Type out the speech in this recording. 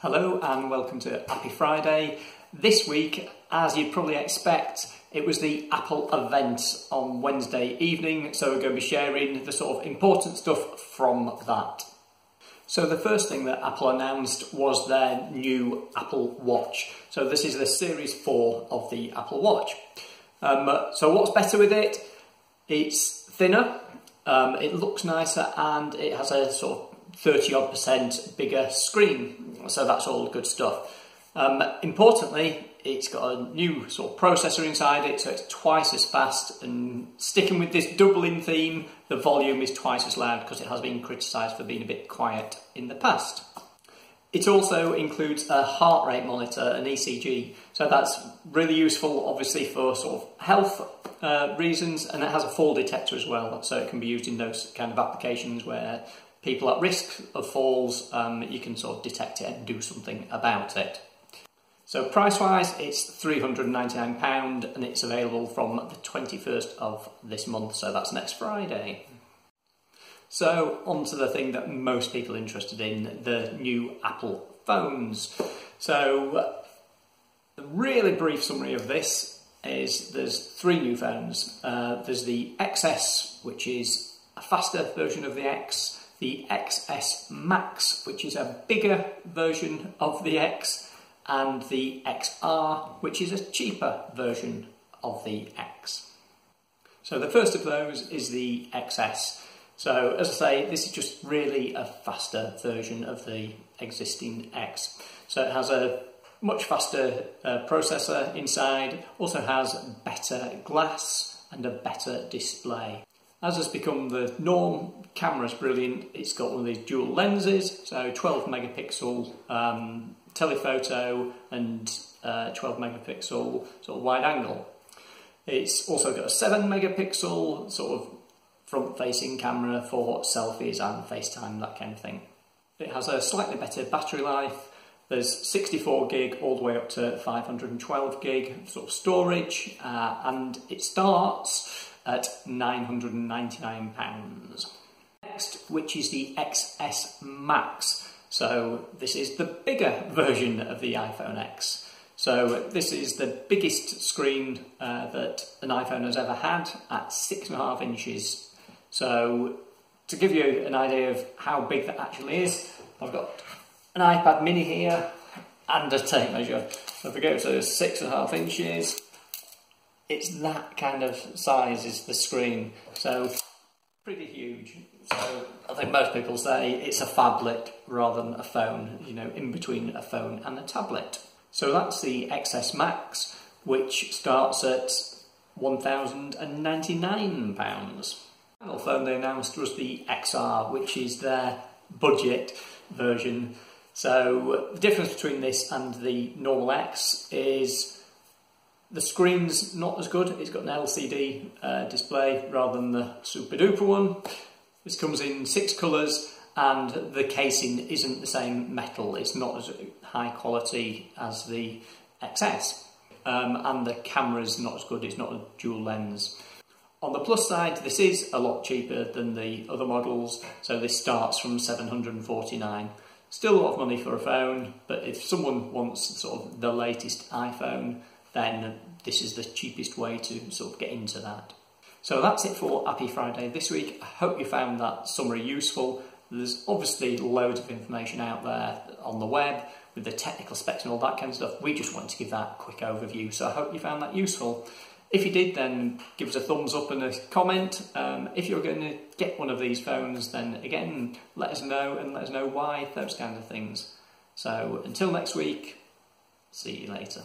Hello and welcome to Happy Friday. This week, as you'd probably expect, it was the Apple event on Wednesday evening, so we're going to be sharing the sort of important stuff from that. So the first thing that Apple announced was their new Apple Watch. So this is the Series 4 of the Apple Watch. Um, so what's better with it? It's thinner, um, it looks nicer, and it has a sort of 30 odd percent bigger screen. So that's all good stuff. Um, importantly, it's got a new sort of processor inside it, so it's twice as fast. And sticking with this doubling theme, the volume is twice as loud because it has been criticised for being a bit quiet in the past. It also includes a heart rate monitor, an ECG, so that's really useful, obviously, for sort of health uh, reasons, and it has a fall detector as well, so it can be used in those kind of applications where people at risk of falls, um, you can sort of detect it and do something about it. So price wise, it's £399 and it's available from the 21st of this month, so that's next Friday. So on to the thing that most people are interested in, the new Apple phones. So the really brief summary of this is there's three new phones. Uh, there's the XS, which is a faster version of the X, the XS Max, which is a bigger version of the X, and the XR, which is a cheaper version of the X. So the first of those is the XS. So as I say, this is just really a faster version of the existing X. So it has a much faster uh, processor inside, also has better glass and a better display. As has become the norm, camera's brilliant. It's got one of these dual lenses, so 12 megapixel um, telephoto and uh, 12 megapixel sort of wide angle. It's also got a 7 megapixel sort of front facing camera for selfies and FaceTime, that kind of thing. It has a slightly better battery life. There's 64 gig all the way up to 512 gig sort of storage, uh, and it starts at £999. Next, which is the XS Max. So this is the bigger version of the iPhone X. So this is the biggest screen uh, that an iPhone has ever had at six and a half inches. So to give you an idea of how big that actually is, I've got an iPad mini here and a tape measure. So if we go to six and a half inches, it's that kind of size is the screen. So pretty huge. So I think most people say it's a phablet rather than a phone, you know, in between a phone and a tablet. So that's the XS Max, which starts at £1,099. Final phone they announced was the XR, which is their budget version. So the difference between this and the normal X is the screen's not as good. It's got an LCD uh, display rather than the super duper one. This comes in six colours and the casing isn't the same metal. It's not as high quality as the XS. Um, and the camera's not as good. It's not a dual lens. On the plus side, this is a lot cheaper than the other models. So this starts from 749. Still a lot of money for a phone, but if someone wants sort of the latest iPhone, then this is the cheapest way to sort of get into that. So that's it for Happy Friday this week. I hope you found that summary useful. There's obviously loads of information out there on the web with the technical specs and all that kind of stuff. We just wanted to give that quick overview, so I hope you found that useful. If you did, then give us a thumbs up and a comment. Um, if you're going to get one of these phones, then again, let us know and let us know why, those kinds of things. So until next week, see you later.